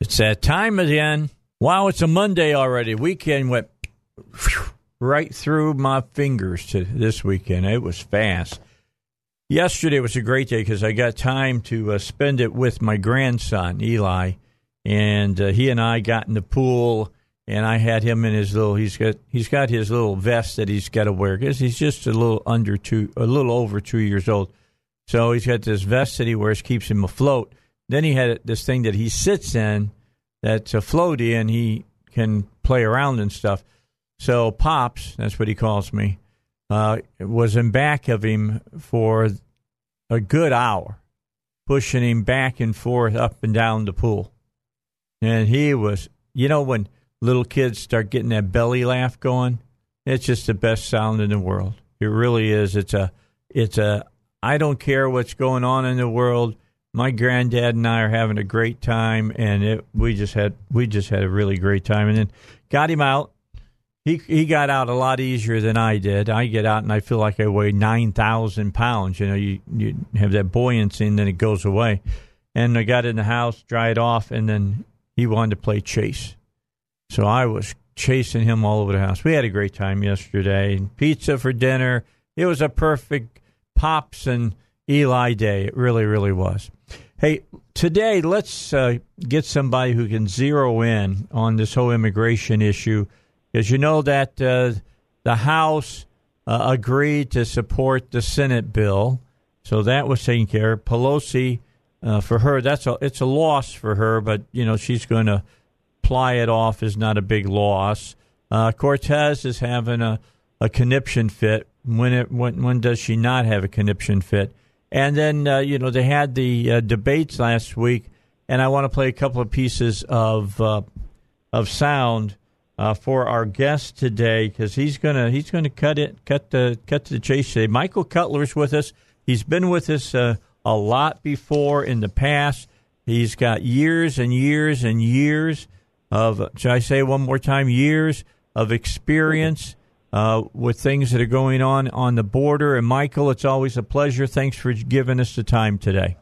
It's that time again. Wow, it's a Monday already. Weekend went right through my fingers to this weekend. It was fast. Yesterday was a great day because I got time to uh, spend it with my grandson, Eli. And uh, he and I got in the pool and I had him in his little. He's got he's got his little vest that he's got to wear because he's just a little under two, a little over two years old. So he's got this vest that he wears keeps him afloat. Then he had this thing that he sits in that's a floaty and he can play around and stuff. So pops, that's what he calls me, uh, was in back of him for a good hour, pushing him back and forth up and down the pool, and he was, you know, when little kids start getting that belly laugh going, it's just the best sound in the world. It really is. It's a, it's a. I don't care what's going on in the world. My granddad and I are having a great time, and it, we just had we just had a really great time. And then got him out. He he got out a lot easier than I did. I get out and I feel like I weigh nine thousand pounds. You know, you you have that buoyancy, and then it goes away. And I got in the house, dried off, and then he wanted to play chase. So I was chasing him all over the house. We had a great time yesterday. Pizza for dinner. It was a perfect Pops and Eli day. It really, really was. Hey, today let's uh, get somebody who can zero in on this whole immigration issue. Because you know that uh, the House uh, agreed to support the Senate bill. So that was taken care of. Pelosi, uh, for her, that's a, it's a loss for her, but, you know, she's going to ply it off is not a big loss. Uh, Cortez is having a, a conniption fit. When it when when does she not have a conniption fit? And then uh, you know they had the uh, debates last week, and I want to play a couple of pieces of uh, of sound uh, for our guest today because he's gonna he's gonna cut it cut the cut to the chase today. Michael Cutler's with us. He's been with us uh, a lot before in the past. He's got years and years and years of, should I say one more time, years of experience uh, with things that are going on on the border. And Michael, it's always a pleasure. Thanks for giving us the time today.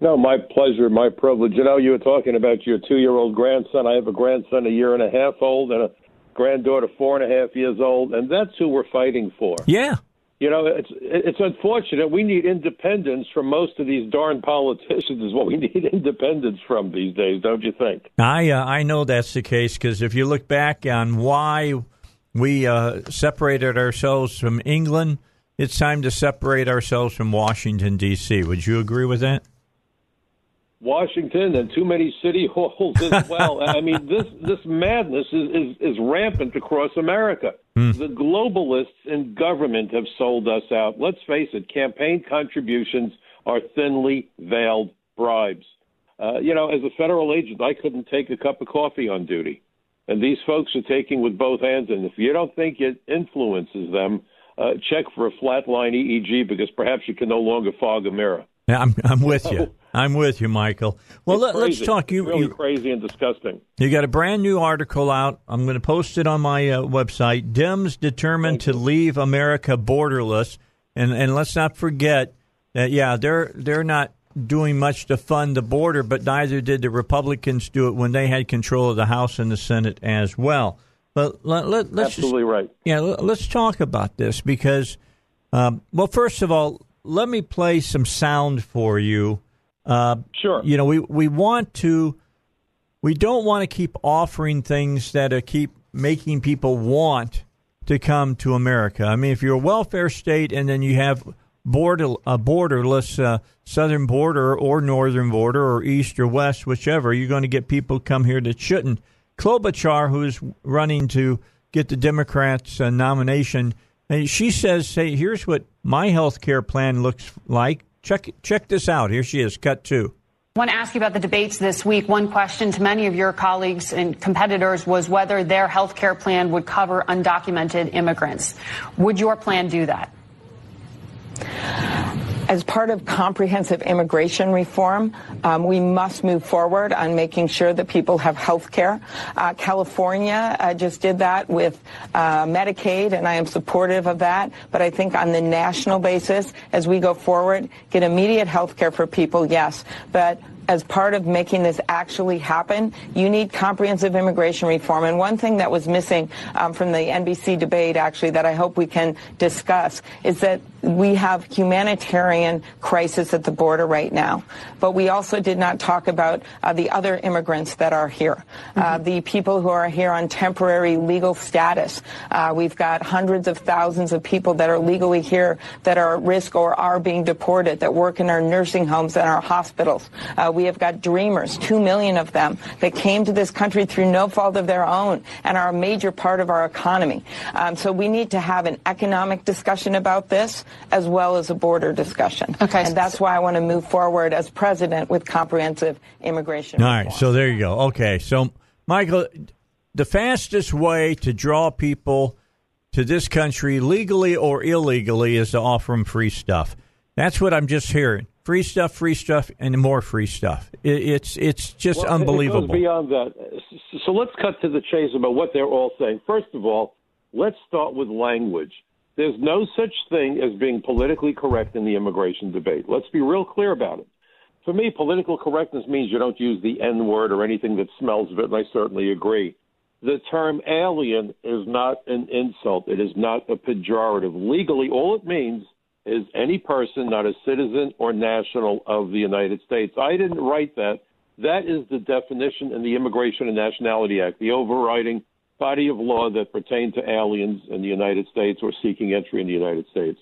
No, my pleasure, my privilege. You know, you were talking about your two year old grandson. I have a grandson a year and a half old and a granddaughter four and a half years old, and that's who we're fighting for. Yeah. You know, it's it's unfortunate. We need independence from most of these darn politicians. Is what we need independence from these days, don't you think? I uh, I know that's the case because if you look back on why we uh, separated ourselves from England, it's time to separate ourselves from Washington D.C. Would you agree with that? Washington and too many city halls as well. I mean, this this madness is, is, is rampant across America. Mm. The globalists in government have sold us out. Let's face it, campaign contributions are thinly veiled bribes. Uh, you know, as a federal agent, I couldn't take a cup of coffee on duty. And these folks are taking with both hands. And if you don't think it influences them, uh, check for a flatline EEG because perhaps you can no longer fog a mirror. Yeah, I'm, I'm with you. I'm with you, Michael. Well, let, us talk. You really you, crazy and disgusting. You got a brand new article out. I'm going to post it on my uh, website. Dems determined Thank to you. leave America borderless, and and let's not forget that yeah, they're they're not doing much to fund the border, but neither did the Republicans do it when they had control of the House and the Senate as well. But let, let, us absolutely just, right. Yeah, let's talk about this because, um, well, first of all, let me play some sound for you uh, sure. You know, we, we want to, we don't want to keep offering things that are keep making people want to come to America. I mean, if you're a welfare state and then you have border a borderless uh, southern border or northern border or east or west, whichever, you're going to get people come here that shouldn't. Klobuchar, who's running to get the Democrats' uh, nomination, and she says, "Hey, here's what my health care plan looks like. Check check this out. Here she is, cut two. I want to ask you about the debates this week. One question to many of your colleagues and competitors was whether their health care plan would cover undocumented immigrants. Would your plan do that? As part of comprehensive immigration reform, um, we must move forward on making sure that people have health care. Uh, California uh, just did that with uh, Medicaid, and I am supportive of that. But I think on the national basis, as we go forward, get immediate health care for people, yes. But as part of making this actually happen, you need comprehensive immigration reform. And one thing that was missing um, from the NBC debate, actually, that I hope we can discuss, is that we have humanitarian crisis at the border right now. But we also did not talk about uh, the other immigrants that are here, uh, mm-hmm. the people who are here on temporary legal status. Uh, we've got hundreds of thousands of people that are legally here that are at risk or are being deported, that work in our nursing homes and our hospitals. Uh, we have got dreamers, two million of them, that came to this country through no fault of their own and are a major part of our economy. Um, so we need to have an economic discussion about this as well as a border discussion. Okay. And that's why I want to move forward as president with comprehensive immigration. All reform. right. So there you go. Okay. So, Michael, the fastest way to draw people to this country legally or illegally is to offer them free stuff. That's what I'm just hearing free stuff, free stuff, and more free stuff. It's it's just well, unbelievable. It goes beyond that. So let's cut to the chase about what they're all saying. First of all, let's start with language. There's no such thing as being politically correct in the immigration debate. Let's be real clear about it. For me, political correctness means you don't use the N word or anything that smells of it, and I certainly agree. The term alien is not an insult. It is not a pejorative. Legally, all it means is any person not a citizen or national of the United States. I didn't write that. That is the definition in the Immigration and Nationality Act, the overriding body of law that pertain to aliens in the United States or seeking entry in the United States.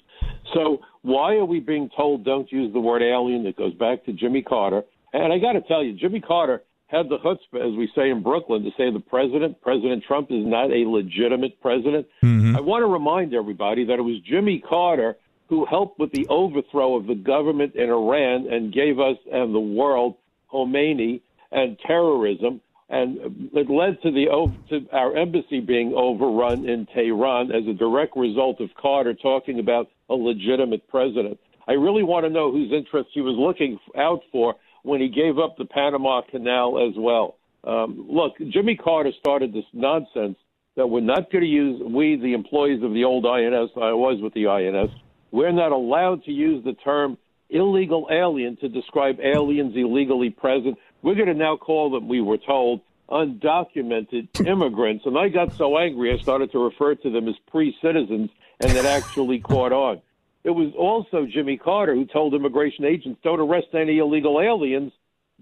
So why are we being told don't use the word alien? It goes back to Jimmy Carter. And I got to tell you, Jimmy Carter had the chutzpah, as we say in Brooklyn, to say the president, President Trump, is not a legitimate president. Mm-hmm. I want to remind everybody that it was Jimmy Carter – who helped with the overthrow of the government in Iran and gave us and the world Khomeini and terrorism. And it led to the to our embassy being overrun in Tehran as a direct result of Carter talking about a legitimate president. I really want to know whose interests he was looking out for when he gave up the Panama Canal as well. Um, look, Jimmy Carter started this nonsense that we're not going to use, we, the employees of the old INS, I was with the INS, we're not allowed to use the term illegal alien to describe aliens illegally present. We're going to now call them, we were told, undocumented immigrants. And I got so angry, I started to refer to them as pre citizens, and that actually caught on. It was also Jimmy Carter who told immigration agents don't arrest any illegal aliens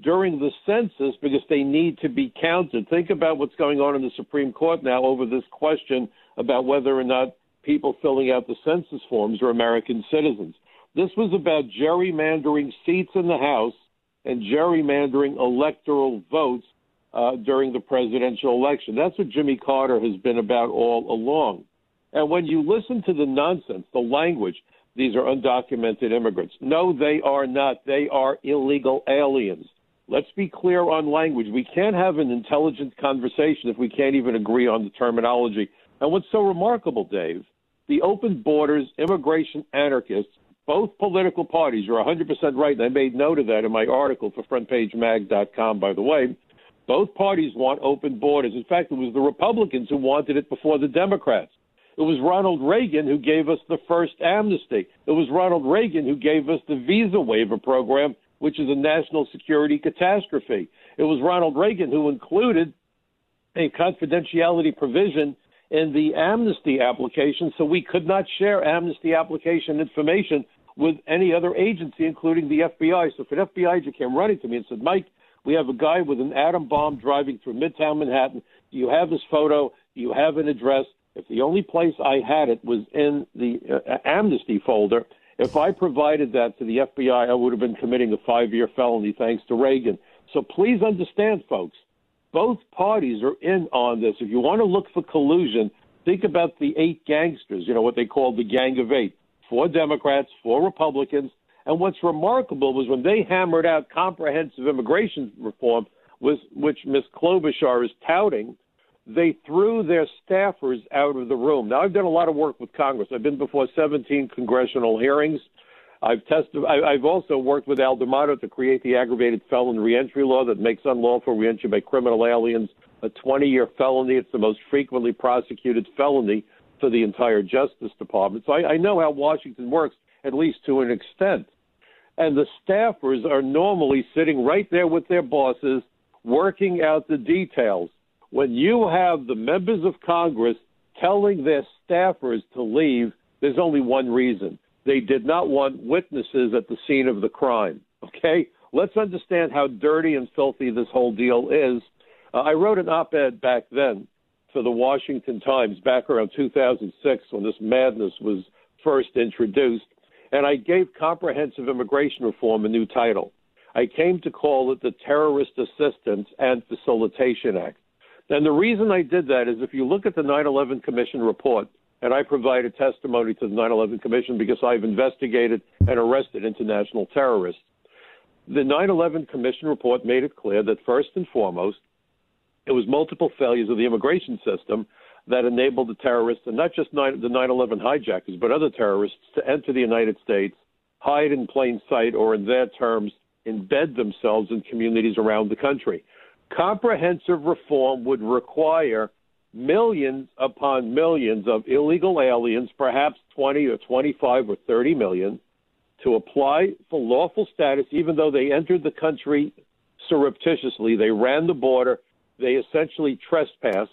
during the census because they need to be counted. Think about what's going on in the Supreme Court now over this question about whether or not people filling out the census forms are American citizens. This was about gerrymandering seats in the House and gerrymandering electoral votes uh, during the presidential election. That's what Jimmy Carter has been about all along. And when you listen to the nonsense, the language, these are undocumented immigrants. No, they are not. They are illegal aliens. Let's be clear on language. We can't have an intelligent conversation if we can't even agree on the terminology. And what's so remarkable, Dave, the open borders, immigration anarchists, both political parties, you're 100% right, and I made note of that in my article for frontpagemag.com, by the way. Both parties want open borders. In fact, it was the Republicans who wanted it before the Democrats. It was Ronald Reagan who gave us the first amnesty. It was Ronald Reagan who gave us the visa waiver program, which is a national security catastrophe. It was Ronald Reagan who included a confidentiality provision in the amnesty application, so we could not share amnesty application information with any other agency, including the FBI. So if an FBI agent came running to me and said, Mike, we have a guy with an atom bomb driving through Midtown Manhattan. Do you have this photo? You have an address? If the only place I had it was in the uh, amnesty folder, if I provided that to the FBI, I would have been committing a five year felony thanks to Reagan. So please understand, folks, both parties are in on this. If you want to look for collusion, think about the eight gangsters, you know, what they call the Gang of Eight four Democrats, for Republicans, And what's remarkable was when they hammered out comprehensive immigration reform, was, which Ms. Klobuchar is touting, they threw their staffers out of the room. Now, I've done a lot of work with Congress. I've been before 17 congressional hearings. I've tested. I, have also worked with Al D'Amato to create the aggravated felon reentry law that makes unlawful reentry by criminal aliens a 20-year felony. It's the most frequently prosecuted felony for the entire Justice Department. So I, I know how Washington works, at least to an extent. And the staffers are normally sitting right there with their bosses, working out the details. When you have the members of Congress telling their staffers to leave, there's only one reason they did not want witnesses at the scene of the crime. Okay? Let's understand how dirty and filthy this whole deal is. Uh, I wrote an op ed back then for the Washington Times back around 2006 when this madness was first introduced, and I gave comprehensive immigration reform a new title. I came to call it the Terrorist Assistance and Facilitation Act. And the reason I did that is if you look at the 9 11 Commission report, and I provided testimony to the 9 11 Commission because I've investigated and arrested international terrorists. The 9 11 Commission report made it clear that, first and foremost, it was multiple failures of the immigration system that enabled the terrorists, and not just 9, the 9 11 hijackers, but other terrorists, to enter the United States, hide in plain sight, or in their terms, embed themselves in communities around the country. Comprehensive reform would require millions upon millions of illegal aliens, perhaps 20 or 25 or 30 million, to apply for lawful status, even though they entered the country surreptitiously. They ran the border, they essentially trespassed,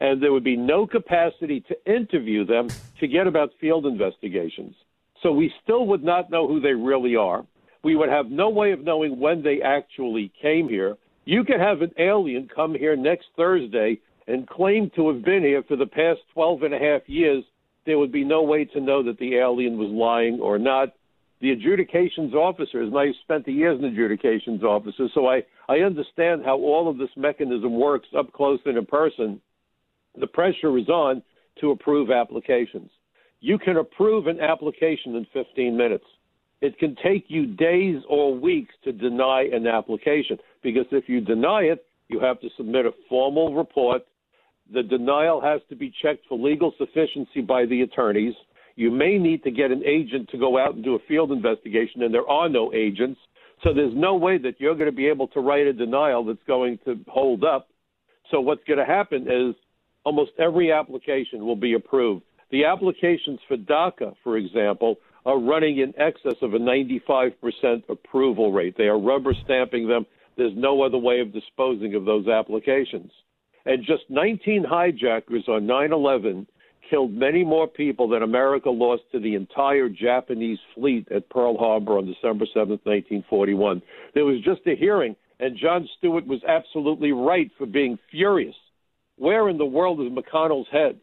and there would be no capacity to interview them to get about field investigations. So we still would not know who they really are. We would have no way of knowing when they actually came here. You could have an alien come here next Thursday and claim to have been here for the past 12 and a half years, there would be no way to know that the alien was lying or not. The adjudications officers, and I spent the years in adjudications officers, so I, I understand how all of this mechanism works up close and in person. The pressure is on to approve applications. You can approve an application in 15 minutes. It can take you days or weeks to deny an application because if you deny it, you have to submit a formal report the denial has to be checked for legal sufficiency by the attorneys. You may need to get an agent to go out and do a field investigation, and there are no agents. So there's no way that you're going to be able to write a denial that's going to hold up. So what's going to happen is almost every application will be approved. The applications for DACA, for example, are running in excess of a 95% approval rate. They are rubber stamping them. There's no other way of disposing of those applications. And just 19 hijackers on 9 11 killed many more people than America lost to the entire Japanese fleet at Pearl Harbor on December 7, 1941. There was just a hearing, and Jon Stewart was absolutely right for being furious. Where in the world is McConnell's head?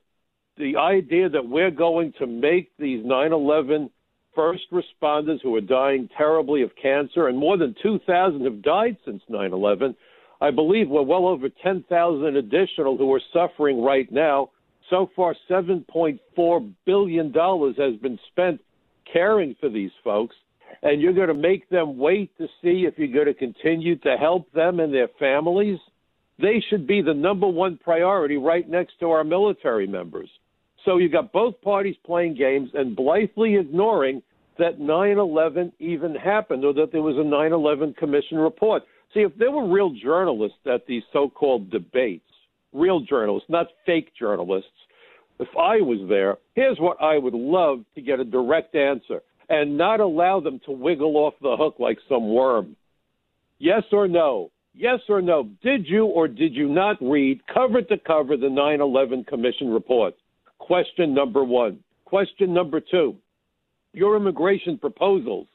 The idea that we're going to make these 9 11 first responders who are dying terribly of cancer, and more than 2,000 have died since 9 11 I believe we're well over 10,000 additional who are suffering right now. So far, $7.4 billion has been spent caring for these folks. And you're going to make them wait to see if you're going to continue to help them and their families. They should be the number one priority right next to our military members. So you've got both parties playing games and blithely ignoring that 9 11 even happened or that there was a 9 11 Commission report. See, if there were real journalists at these so called debates, real journalists, not fake journalists, if I was there, here's what I would love to get a direct answer and not allow them to wiggle off the hook like some worm. Yes or no? Yes or no? Did you or did you not read cover to cover the 9 11 Commission report? Question number one. Question number two Your immigration proposals,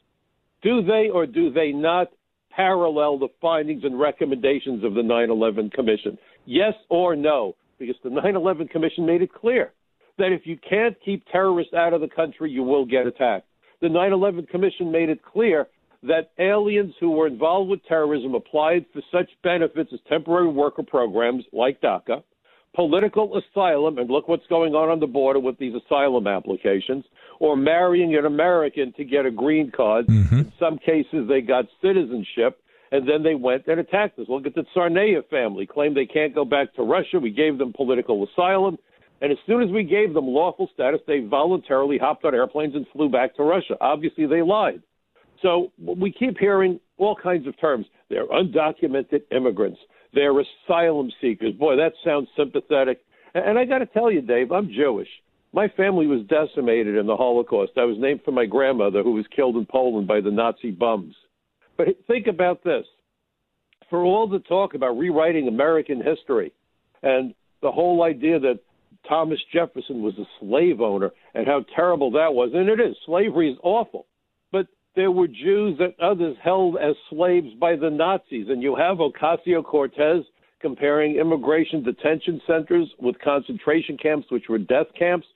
do they or do they not parallel the findings and recommendations of the 9 11 Commission? Yes or no? Because the 9 11 Commission made it clear that if you can't keep terrorists out of the country, you will get attacked. The 9 11 Commission made it clear that aliens who were involved with terrorism applied for such benefits as temporary worker programs like DACA, political asylum, and look what's going on on the border with these asylum applications, or marrying an American to get a green card. Mm-hmm. In some cases, they got citizenship, and then they went and attacked us. Look at the Tsarnaev family, claimed they can't go back to Russia. We gave them political asylum. And as soon as we gave them lawful status, they voluntarily hopped on airplanes and flew back to Russia. Obviously, they lied. So we keep hearing all kinds of terms. They're undocumented immigrants. They're asylum seekers. Boy, that sounds sympathetic. And I got to tell you, Dave, I'm Jewish. My family was decimated in the Holocaust. I was named for my grandmother, who was killed in Poland by the Nazi bums. But think about this. For all the talk about rewriting American history and the whole idea that Thomas Jefferson was a slave owner and how terrible that was, and it is, slavery is awful. But there were Jews that others held as slaves by the Nazis. And you have Ocasio Cortez comparing immigration detention centers with concentration camps, which were death camps.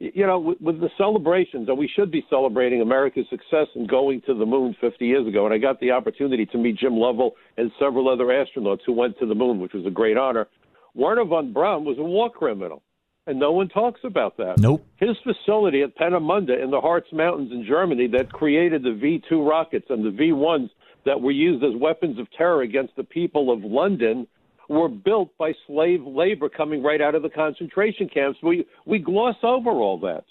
You know, with, with the celebrations, and we should be celebrating America's success in going to the moon 50 years ago. And I got the opportunity to meet Jim Lovell and several other astronauts who went to the moon, which was a great honor. Wernher von Braun was a war criminal and no one talks about that. Nope. His facility at Peenemünde in the Harz Mountains in Germany that created the V 2 rockets and the V 1s that were used as weapons of terror against the people of London were built by slave labor coming right out of the concentration camps. We, we gloss over all that.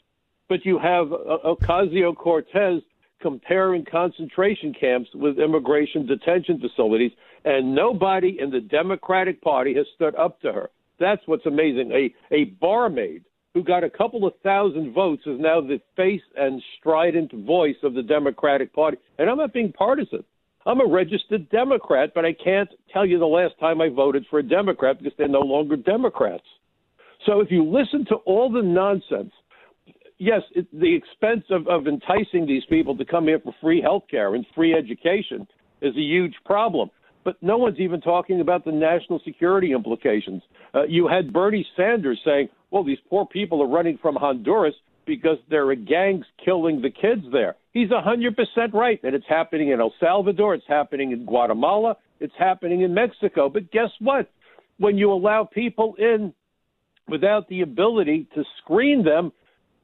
But you have uh, Ocasio Cortez comparing concentration camps with immigration detention facilities, and nobody in the Democratic Party has stood up to her. That's what's amazing. A a barmaid who got a couple of thousand votes is now the face and strident voice of the Democratic Party. And I'm not being partisan. I'm a registered Democrat, but I can't tell you the last time I voted for a Democrat because they're no longer Democrats. So if you listen to all the nonsense, yes, it, the expense of, of enticing these people to come here for free health care and free education is a huge problem but no one's even talking about the national security implications. Uh, you had Bernie Sanders saying, well, these poor people are running from Honduras because there are gangs killing the kids there. He's 100% right. And it's happening in El Salvador, it's happening in Guatemala, it's happening in Mexico. But guess what? When you allow people in without the ability to screen them,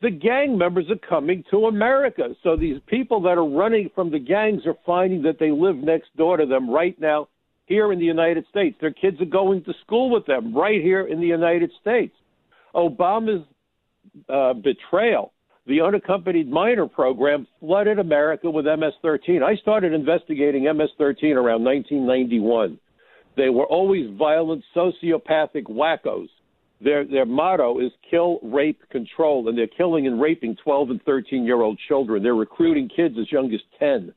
the gang members are coming to America. So these people that are running from the gangs are finding that they live next door to them right now here in the United States. Their kids are going to school with them right here in the United States. Obama's uh, betrayal, the unaccompanied minor program, flooded America with MS 13. I started investigating MS 13 around 1991. They were always violent, sociopathic wackos. Their, their motto is kill, rape, control, and they're killing and raping 12 and 13 year old children. They're recruiting kids as young as 10.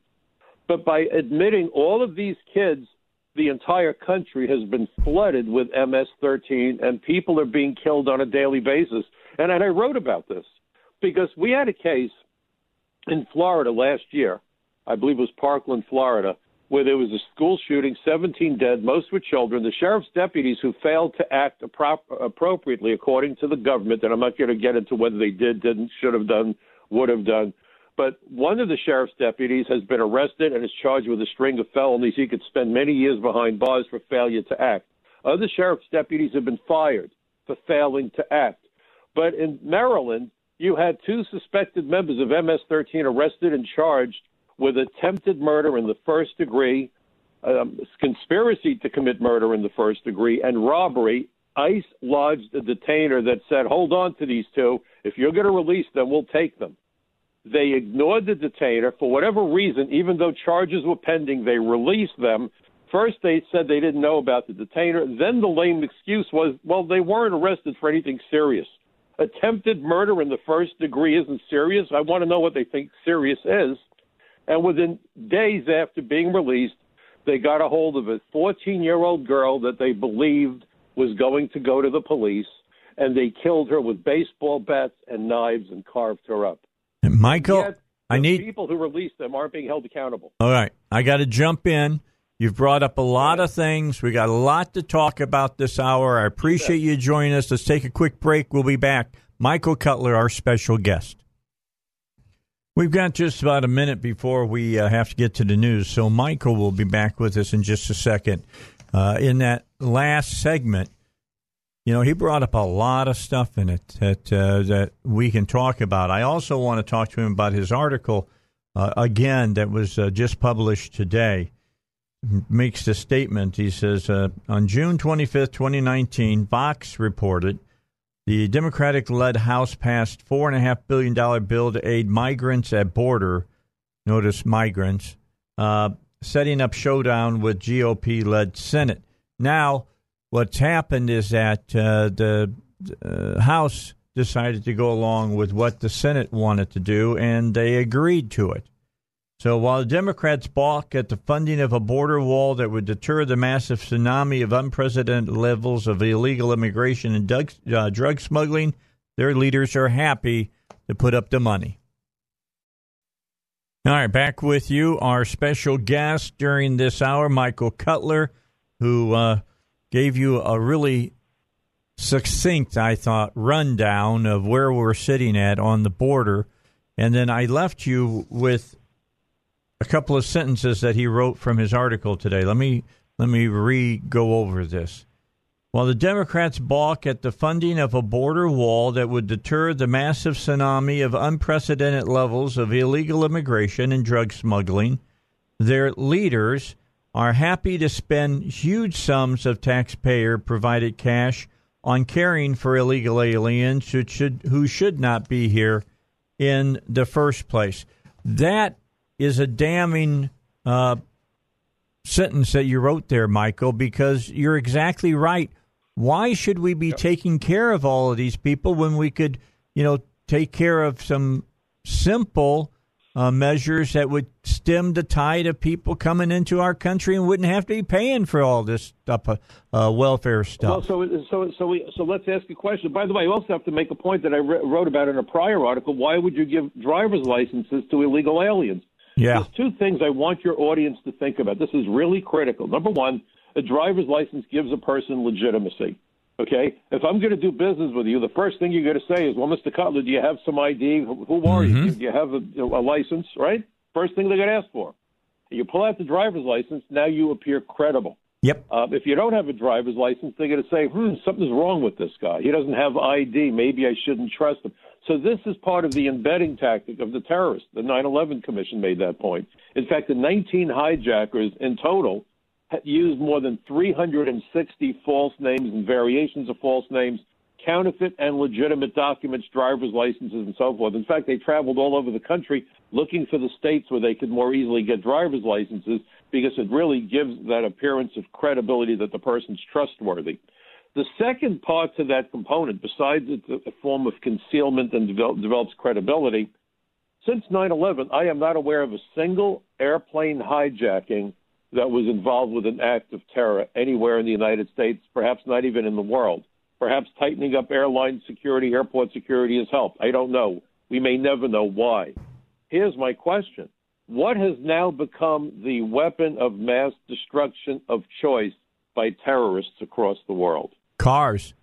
But by admitting all of these kids the entire country has been flooded with MS 13, and people are being killed on a daily basis. And, I wrote about this because we had a case in Florida last year, I believe it was Parkland, Florida, where there was a school shooting, 17 dead, most were children. The sheriff's deputies who failed to act appro- appropriately according to the government, and I'm not going to get into whether they did, didn't, should have done, would have done, but one of the sheriff's deputies has been arrested and is charged with a string of felonies. He could spend many years behind bars for failure to act. Other sheriff's deputies have been fired for failing to act. But in Maryland, you had two suspected members of MS 13 arrested and charged with attempted murder in the first degree, um, conspiracy to commit murder in the first degree, and robbery. ICE lodged a detainer that said, Hold on to these two. If you're going to release them, we'll take them. They ignored the detainer for whatever reason, even though charges were pending, they released them. First, they said they didn't know about the detainer. Then the lame excuse was, well, they weren't arrested for anything serious. Attempted murder in the first degree isn't serious. I want to know what they think serious is. And within days after being released, they got a hold of a 14 year old girl that they believed was going to go to the police, and they killed her with baseball bats and knives and carved her up. Michael, I need people who release them aren't being held accountable. All right, I got to jump in. You've brought up a lot of things. We got a lot to talk about this hour. I appreciate you joining us. Let's take a quick break. We'll be back. Michael Cutler, our special guest. We've got just about a minute before we uh, have to get to the news, so Michael will be back with us in just a second. Uh, in that last segment, you know, he brought up a lot of stuff in it that uh, that we can talk about. I also want to talk to him about his article uh, again that was uh, just published today. Makes the statement. He says uh, on June 25th, 2019, Vox reported the Democratic-led House passed four and a half billion dollar bill to aid migrants at border. Notice migrants, uh, setting up showdown with GOP-led Senate. Now what's happened is that uh, the uh, House decided to go along with what the Senate wanted to do, and they agreed to it. So while the Democrats balk at the funding of a border wall that would deter the massive tsunami of unprecedented levels of illegal immigration and drug, uh, drug smuggling, their leaders are happy to put up the money. All right, back with you. Our special guest during this hour, Michael Cutler, who uh, gave you a really succinct, I thought, rundown of where we're sitting at on the border. And then I left you with a couple of sentences that he wrote from his article today. Let me let me re go over this. While the Democrats balk at the funding of a border wall that would deter the massive tsunami of unprecedented levels of illegal immigration and drug smuggling, their leaders are happy to spend huge sums of taxpayer provided cash on caring for illegal aliens who should, who should not be here in the first place. That is a damning uh, sentence that you wrote there, Michael, because you're exactly right. Why should we be yep. taking care of all of these people when we could, you know, take care of some simple uh, measures that would stem the tide of people coming into our country and wouldn't have to be paying for all this stuff, uh, uh, welfare stuff. Well, so so so we so let's ask a question. By the way, I also have to make a point that I re- wrote about in a prior article. Why would you give driver's licenses to illegal aliens? Yeah. There's two things I want your audience to think about. This is really critical. Number one, a driver's license gives a person legitimacy. Okay, if I'm going to do business with you, the first thing you're going to say is, "Well, Mr. Cutler, do you have some ID? Who, are mm-hmm. you? Do you have a, a license?" Right? First thing they're going to ask for. You pull out the driver's license. Now you appear credible. Yep. Uh, if you don't have a driver's license, they're going to say, "Hmm, something's wrong with this guy. He doesn't have ID. Maybe I shouldn't trust him." So this is part of the embedding tactic of the terrorists. The 9/11 Commission made that point. In fact, the 19 hijackers in total used more than 360 false names and variations of false names, counterfeit and legitimate documents, driver's licenses, and so forth. In fact, they traveled all over the country looking for the states where they could more easily get driver's licenses because it really gives that appearance of credibility that the person's trustworthy. The second part to that component, besides it's a form of concealment and develop, develops credibility, since 9 11, I am not aware of a single airplane hijacking that was involved with an act of terror anywhere in the United States, perhaps not even in the world. Perhaps tightening up airline security, airport security has helped. I don't know. We may never know why. Here's my question What has now become the weapon of mass destruction of choice by terrorists across the world? Cars.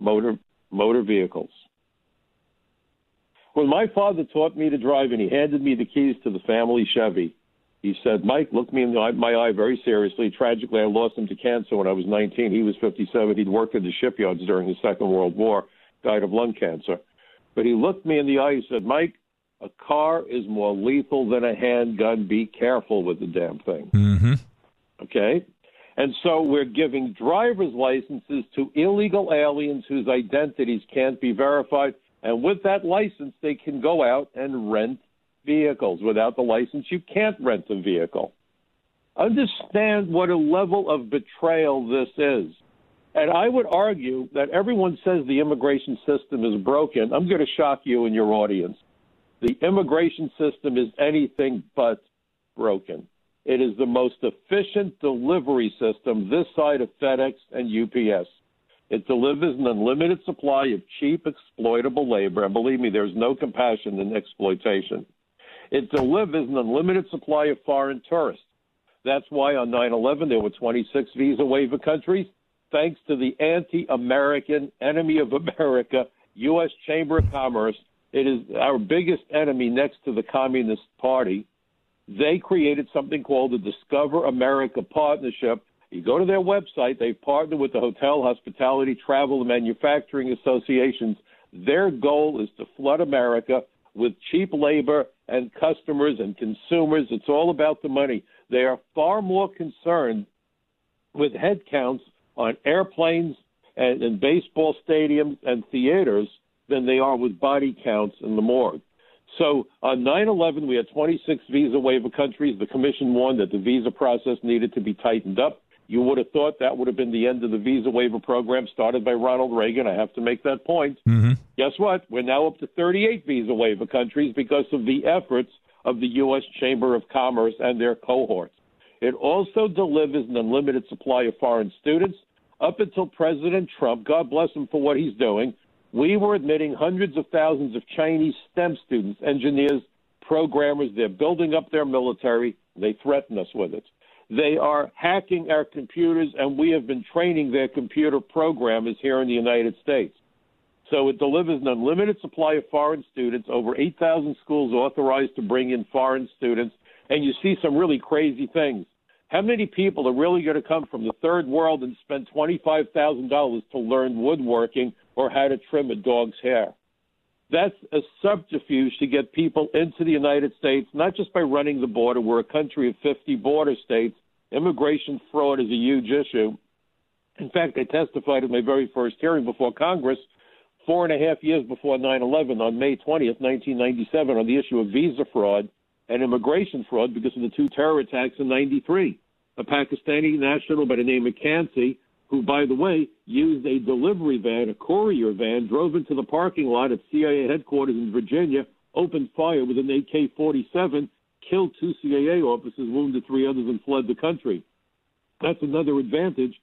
Motor, motor vehicles. When my father taught me to drive and he handed me the keys to the family Chevy, he said, Mike, look me in the eye, my eye very seriously. Tragically, I lost him to cancer when I was 19. He was 57. He'd worked in the shipyards during the Second World War, died of lung cancer. But he looked me in the eye. He said, Mike, a car is more lethal than a handgun. Be careful with the damn thing. Mm-hmm. Okay? And so we're giving driver's licenses to illegal aliens whose identities can't be verified. And with that license, they can go out and rent vehicles. Without the license, you can't rent a vehicle. Understand what a level of betrayal this is. And I would argue that everyone says the immigration system is broken. I'm going to shock you and your audience. The immigration system is anything but broken. It is the most efficient delivery system this side of FedEx and UPS. It delivers an unlimited supply of cheap, exploitable labor. And believe me, there's no compassion in exploitation. It delivers an unlimited supply of foreign tourists. That's why on 9 11 there were 26 visa waiver countries, thanks to the anti American, enemy of America, U.S. Chamber of Commerce. It is our biggest enemy next to the Communist Party. They created something called the Discover America Partnership. You go to their website, they've partnered with the Hotel, Hospitality, Travel, and Manufacturing Associations. Their goal is to flood America with cheap labor and customers and consumers. It's all about the money. They are far more concerned with head counts on airplanes and, and baseball stadiums and theaters than they are with body counts in the morgue. So on 9 11, we had 26 visa waiver countries. The commission warned that the visa process needed to be tightened up. You would have thought that would have been the end of the visa waiver program started by Ronald Reagan. I have to make that point. Mm-hmm. Guess what? We're now up to 38 visa waiver countries because of the efforts of the U.S. Chamber of Commerce and their cohorts. It also delivers an unlimited supply of foreign students. Up until President Trump, God bless him for what he's doing, we were admitting hundreds of thousands of Chinese STEM students, engineers, programmers. They're building up their military. They threaten us with it. They are hacking our computers, and we have been training their computer programmers here in the United States. So it delivers an unlimited supply of foreign students, over 8,000 schools authorized to bring in foreign students, and you see some really crazy things. How many people are really going to come from the third world and spend $25,000 to learn woodworking or how to trim a dog's hair? That's a subterfuge to get people into the United States, not just by running the border. We're a country of 50 border states. Immigration fraud is a huge issue. In fact, I testified at my very first hearing before Congress four and a half years before 9 11 on May 20th, 1997, on the issue of visa fraud and immigration fraud because of the two terror attacks in 93. A Pakistani national by the name of Kansi who, by the way, used a delivery van, a courier van, drove into the parking lot at CIA headquarters in Virginia, opened fire with an AK 47, killed two CIA officers, wounded three others, and fled the country. That's another advantage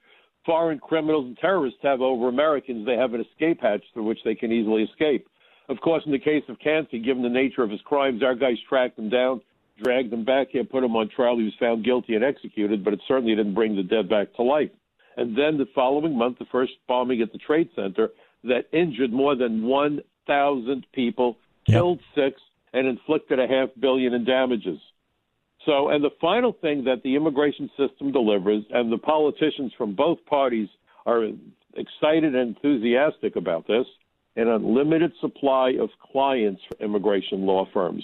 foreign criminals and terrorists have over Americans. They have an escape hatch through which they can easily escape. Of course, in the case of Kansi, given the nature of his crimes, our guys tracked him down, dragged him back here, put him on trial. He was found guilty and executed, but it certainly didn't bring the dead back to life. And then the following month, the first bombing at the Trade Center that injured more than 1,000 people, killed yep. six, and inflicted a half billion in damages. So, and the final thing that the immigration system delivers, and the politicians from both parties are excited and enthusiastic about this, an unlimited supply of clients for immigration law firms.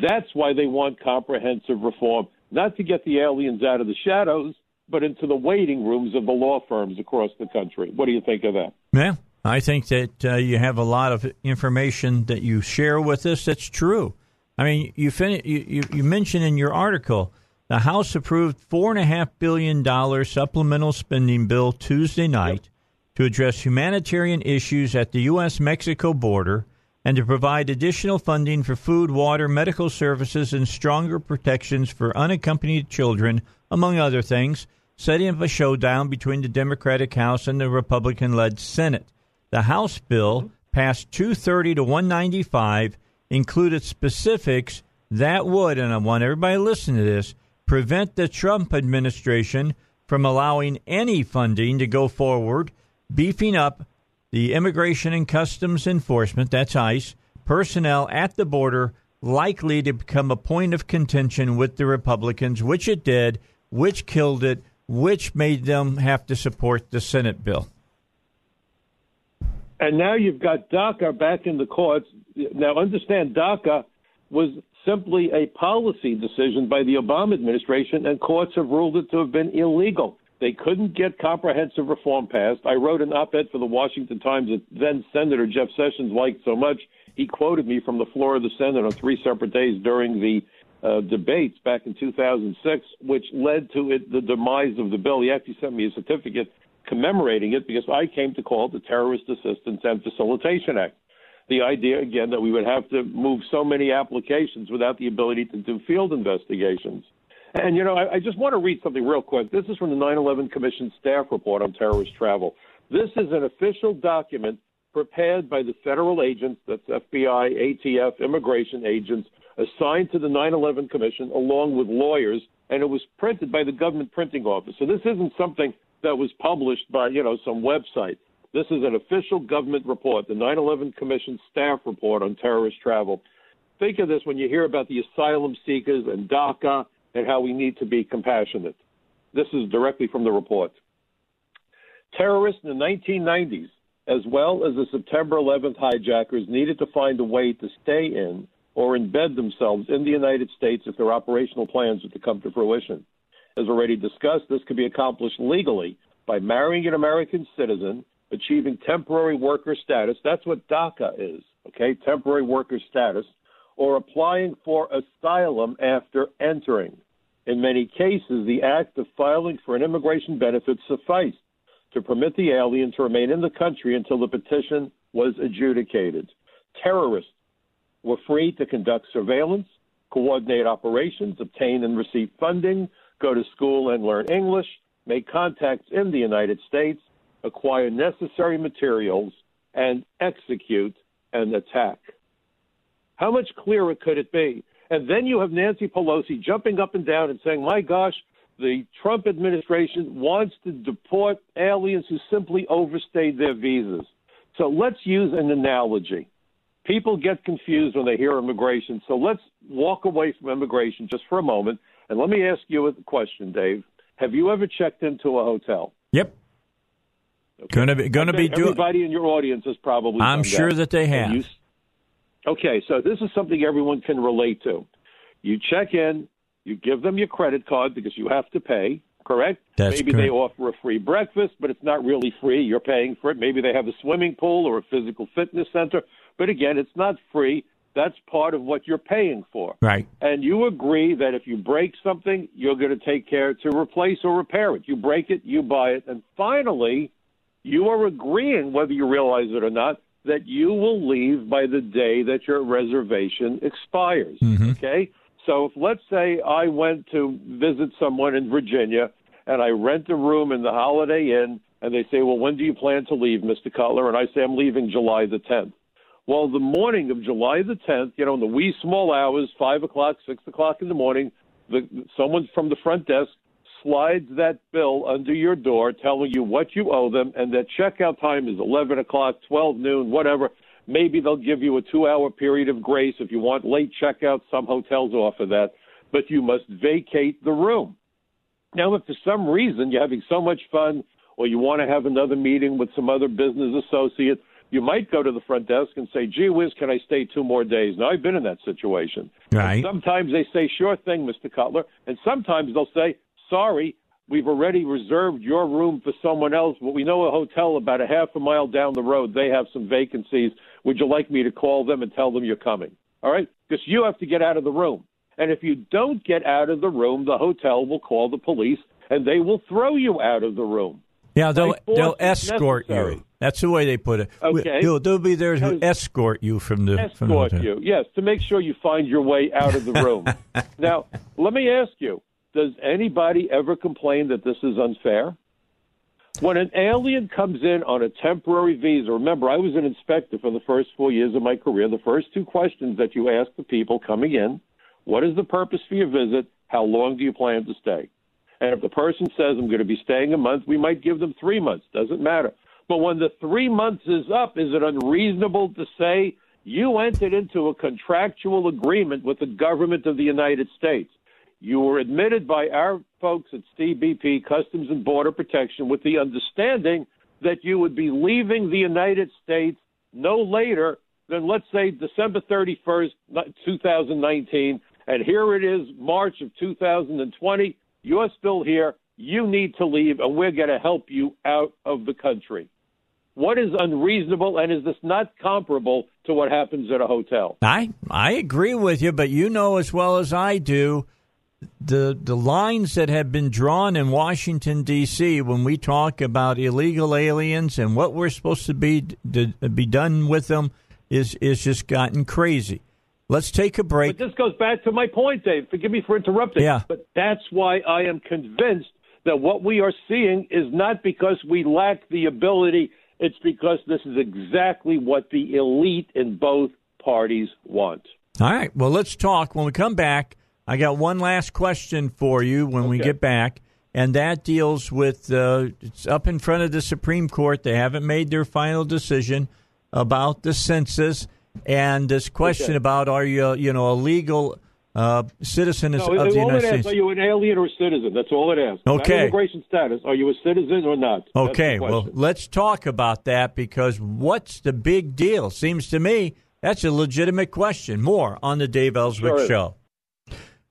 That's why they want comprehensive reform, not to get the aliens out of the shadows, but into the waiting rooms of the law firms across the country. What do you think of that? Yeah, I think that uh, you have a lot of information that you share with us that's true. I mean, you, fin- you, you, you mentioned in your article the House approved four and a half billion dollar supplemental spending bill Tuesday night yep. to address humanitarian issues at the U.S. Mexico border and to provide additional funding for food, water, medical services, and stronger protections for unaccompanied children, among other things setting up a showdown between the Democratic House and the Republican led Senate. The House bill passed 230 to 195, included specifics that would, and I want everybody to listen to this, prevent the Trump administration from allowing any funding to go forward, beefing up the Immigration and Customs Enforcement, that's ICE, personnel at the border likely to become a point of contention with the Republicans, which it did, which killed it, which made them have to support the Senate bill. And now you've got DACA back in the courts. Now, understand, DACA was simply a policy decision by the Obama administration, and courts have ruled it to have been illegal. They couldn't get comprehensive reform passed. I wrote an op ed for the Washington Times that then Senator Jeff Sessions liked so much, he quoted me from the floor of the Senate on three separate days during the uh, debates back in 2006, which led to it, the demise of the bill. He actually sent me a certificate commemorating it because I came to call it the Terrorist Assistance and Facilitation Act. The idea, again, that we would have to move so many applications without the ability to do field investigations. And, you know, I, I just want to read something real quick. This is from the 9 11 Commission staff report on terrorist travel. This is an official document prepared by the federal agents, that's FBI, ATF, immigration agents, assigned to the 9 11 Commission along with lawyers, and it was printed by the government printing office. So this isn't something that was published by, you know, some website. This is an official government report, the 9 11 Commission staff report on terrorist travel. Think of this when you hear about the asylum seekers and DACA and how we need to be compassionate. This is directly from the report. Terrorists in the 1990s, as well as the September 11th hijackers, needed to find a way to stay in or embed themselves in the United States if their operational plans were to come to fruition. As already discussed, this could be accomplished legally by marrying an American citizen, achieving temporary worker status. That's what DACA is, okay? Temporary worker status, or applying for asylum after entering. In many cases, the act of filing for an immigration benefit sufficed to permit the alien to remain in the country until the petition was adjudicated. Terrorists were free to conduct surveillance, coordinate operations, obtain and receive funding, go to school and learn English, make contacts in the United States, acquire necessary materials, and execute an attack. How much clearer could it be? And then you have Nancy Pelosi jumping up and down and saying, my gosh, the Trump administration wants to deport aliens who simply overstayed their visas. So let's use an analogy. People get confused when they hear immigration. So let's walk away from immigration just for a moment. And let me ask you a question, Dave. Have you ever checked into a hotel? Yep. Okay. Gonna be gonna be doing. Everybody in your audience has probably. I'm sure that, that they have. Okay, so this is something everyone can relate to. You check in, you give them your credit card because you have to pay, correct? That's Maybe correct. they offer a free breakfast, but it's not really free. You're paying for it. Maybe they have a swimming pool or a physical fitness center. But again, it's not free. That's part of what you're paying for. Right. And you agree that if you break something, you're going to take care to replace or repair it. You break it, you buy it. And finally, you are agreeing, whether you realize it or not, that you will leave by the day that your reservation expires. Mm-hmm. Okay? So if let's say I went to visit someone in Virginia and I rent a room in the Holiday Inn and they say, Well, when do you plan to leave, Mr. Cutler? And I say, I'm leaving July the 10th. Well, the morning of July the 10th, you know, in the wee small hours, 5 o'clock, 6 o'clock in the morning, the, someone from the front desk slides that bill under your door telling you what you owe them and that checkout time is 11 o'clock, 12 noon, whatever. Maybe they'll give you a two hour period of grace if you want late checkout. Some hotels offer that, but you must vacate the room. Now, if for some reason you're having so much fun or you want to have another meeting with some other business associate, you might go to the front desk and say, gee whiz, can I stay two more days? Now, I've been in that situation. Right. And sometimes they say, sure thing, Mr. Cutler. And sometimes they'll say, sorry, we've already reserved your room for someone else, but we know a hotel about a half a mile down the road. They have some vacancies. Would you like me to call them and tell them you're coming? All right? Because you have to get out of the room. And if you don't get out of the room, the hotel will call the police and they will throw you out of the room. Yeah, they'll they'll escort necessary. you. That's the way they put it. Okay. They'll, they'll be there to escort you from the from the escort you. Yes, to make sure you find your way out of the room. now, let me ask you: Does anybody ever complain that this is unfair? When an alien comes in on a temporary visa, remember, I was an inspector for the first four years of my career. The first two questions that you ask the people coming in: What is the purpose for your visit? How long do you plan to stay? And if the person says, I'm going to be staying a month, we might give them three months. Doesn't matter. But when the three months is up, is it unreasonable to say you entered into a contractual agreement with the government of the United States? You were admitted by our folks at CBP, Customs and Border Protection, with the understanding that you would be leaving the United States no later than, let's say, December 31st, 2019. And here it is, March of 2020. You're still here. You need to leave, and we're going to help you out of the country. What is unreasonable, and is this not comparable to what happens at a hotel? I I agree with you, but you know as well as I do the the lines that have been drawn in Washington D.C. when we talk about illegal aliens and what we're supposed to be to be done with them is is just gotten crazy. Let's take a break. But this goes back to my point, Dave. Forgive me for interrupting. Yeah. But that's why I am convinced that what we are seeing is not because we lack the ability, it's because this is exactly what the elite in both parties want. All right. Well, let's talk when we come back. I got one last question for you when we get back, and that deals with uh, it's up in front of the Supreme Court. They haven't made their final decision about the census and this question Okay. about are you you know a legal uh, citizen No, of the United asks, States. are you an alien or a citizen? That's all it asks. Okay. immigration status. Are you a citizen or not? Okay, well, let's talk about that because what's the big deal? Seems to me that's a legitimate question. More on the Dave Elswick Sure. Show.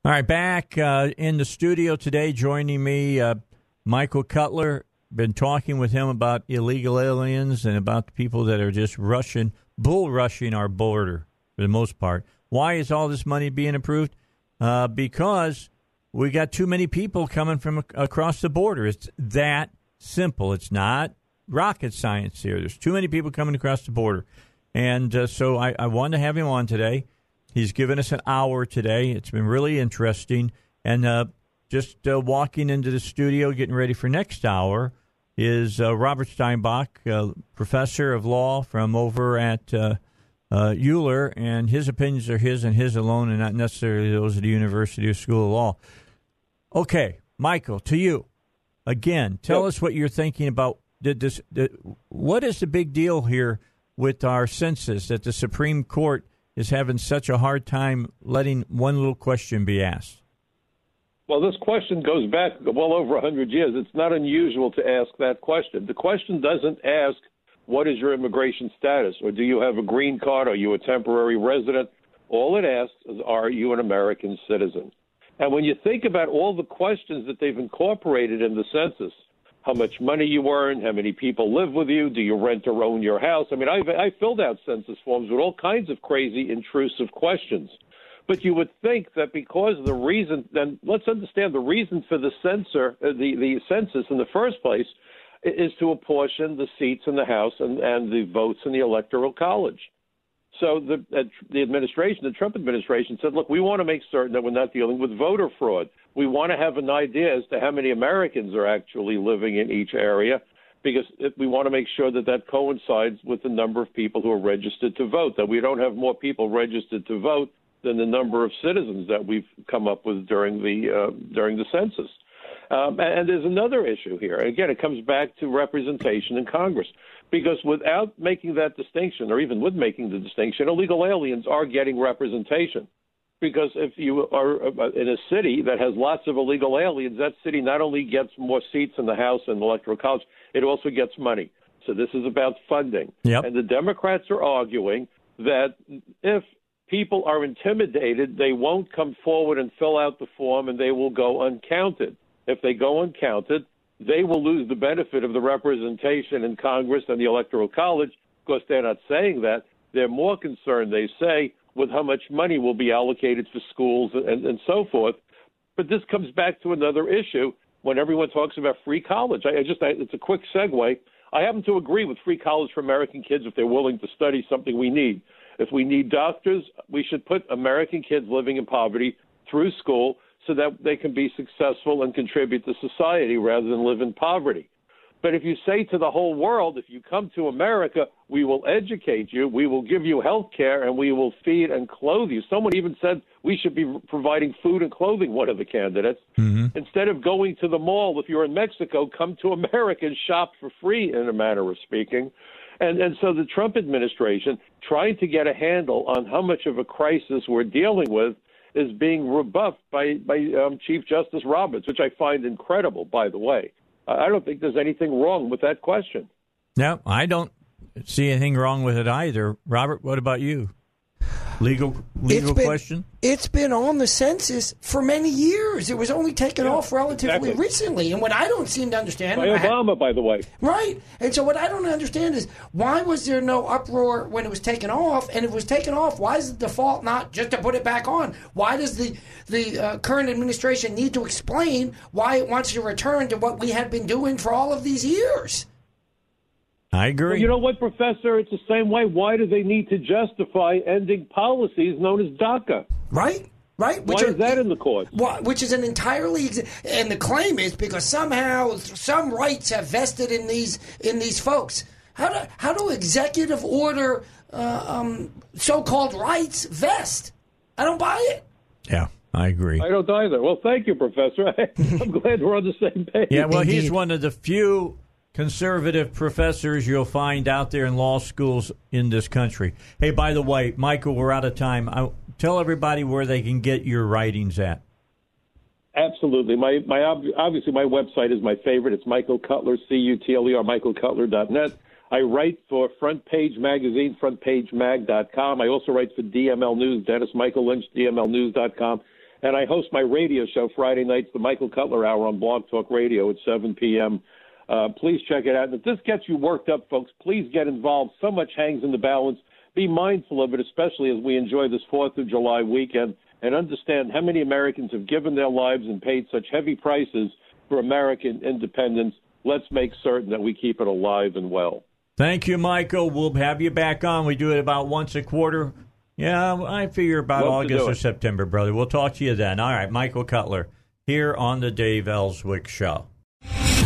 All right, back uh, in the studio today, joining me, uh, Michael Cutler. Been talking with him about illegal aliens and about the people that are just rushing, bull rushing our border for the most part. Why is all this money being approved? Uh, because we got too many people coming from across the border. It's that simple. It's not rocket science here. There's too many people coming across the border. And uh, so I, I wanted to have him on today. He's given us an hour today. It's been really interesting. And uh, just uh, walking into the studio, getting ready for next hour, is uh, Robert Steinbuch, uh, professor of law from over at uh, uh, UALR, and his opinions are his and his alone, and not necessarily those of the University or School of Law. Okay, Michael, to you again. Tell Yeah. us what you're thinking about. Did this? The, what is the big deal here with our census that the Supreme Court is having such a hard time letting one little question be asked? Well, this question goes back well over 100 years. It's not unusual to ask that question. The question doesn't ask, what is your immigration status? Or do you have a green card? Are you a temporary resident? All it asks is, are you an American citizen? And when you think about all the questions that they've incorporated in the census, how much money you earn, how many people live with you, do you rent or own your house? I mean, I've, I filled out census forms with all kinds of crazy, intrusive questions. But you would think that because the reason, then let's understand the reason for the censor, uh, the the census in the first place, is to apportion the seats in the House and, and the votes in the Electoral College. So the uh, the administration, the Trump administration, said, look, we want to make certain that we're not dealing with voter fraud. We want to have an idea as to how many Americans are actually living in each area, because we want to make sure that that coincides with the number of people who are registered to vote. That we don't have more people registered to vote than the number of citizens that we've come up with during the uh, during the census. Um, and, and there's another issue here. Again, it comes back to representation in Congress. Because without making that distinction, or even with making the distinction, illegal aliens are getting representation. Because if you are uh, in a city that has lots of illegal aliens, that city not only gets more seats in the House and the Electoral College, it also gets money. So this is about funding. Yep. And the Democrats are arguing that if people are intimidated, they won't come forward and fill out the form and they will go uncounted. If they go uncounted, they will lose the benefit of the representation in Congress and the Electoral College because they're not saying that. They're more concerned, they say, with how much money will be allocated for schools and, and so forth. But this comes back to another issue when everyone talks about free college. I, I just, I, it's a quick segue. I happen to agree with free college for American kids if they're willing to study something we need. If we need doctors, we should put American kids living in poverty through school so that they can be successful and contribute to society rather than live in poverty. But if you say to the whole world, if you come to America, we will educate you, we will give you health care, and we will feed and clothe you. Someone even said we should be providing food and clothing, one of the candidates. Mm-hmm. Instead of going to the mall, if you're in Mexico, come to America and shop for free, in a manner of speaking. And, and so the Trump administration, trying to get a handle on how much of a crisis we're dealing with, is being rebuffed by, by um, Chief Justice Roberts, which I find incredible, by the way. I don't think there's anything wrong with that question. No, I don't see anything wrong with it either. Robert, what about you? Legal legal been, question? It's been on the census for many years. It was only taken off relatively exactly. recently. And what I don't seem to understand, By and I Obama, by the way. right? And so what I don't understand is why was there no uproar when it was taken off? And if it was taken off, why is the default not just to put it back on? Why does the the uh, current administration need to explain why it wants to return to what we had been doing for all of these years? I agree. Well, you know what, Professor? It's the same way. Why do they need to justify ending policies known as DACA? Right? Right? Why is that in the courts? Which is an entirely and the claim is because somehow some rights have vested in these in these folks. How do how do executive order uh, um, so-called rights vest? I don't buy it. yeah, I agree. I don't either. Well, thank you, Professor. I'm glad we're on the same page. Yeah, well, he's one of the few conservative professors you'll find out there in law schools in this country. Hey, by the way, Michael, we're out of time. I, tell everybody where they can get your writings at. Absolutely. My my obviously my website is my favorite. It's Michael Cutler, C U T L E R, michaelcutler.net. I write for Front Page Magazine, frontpagemag.com. I also write for DML News, Dennis Michael Lynch, DMLNews.com. And I host my radio show Friday nights, the Michael Cutler Hour on Blog Talk Radio at 7 p.m. Uh, please check it out. And if this gets you worked up, folks, please get involved. So much hangs in the balance. Be mindful of it, especially as we enjoy this 4th of July weekend, and understand how many Americans have given their lives and paid such heavy prices for American independence. Let's make certain that we keep it alive and well. Thank you, Michael. We'll have you back on. We do it about once a quarter. Yeah, I figure about Love August or September, brother. We'll talk to you then. All right, Michael Cutler here on the Dave Elswick Show.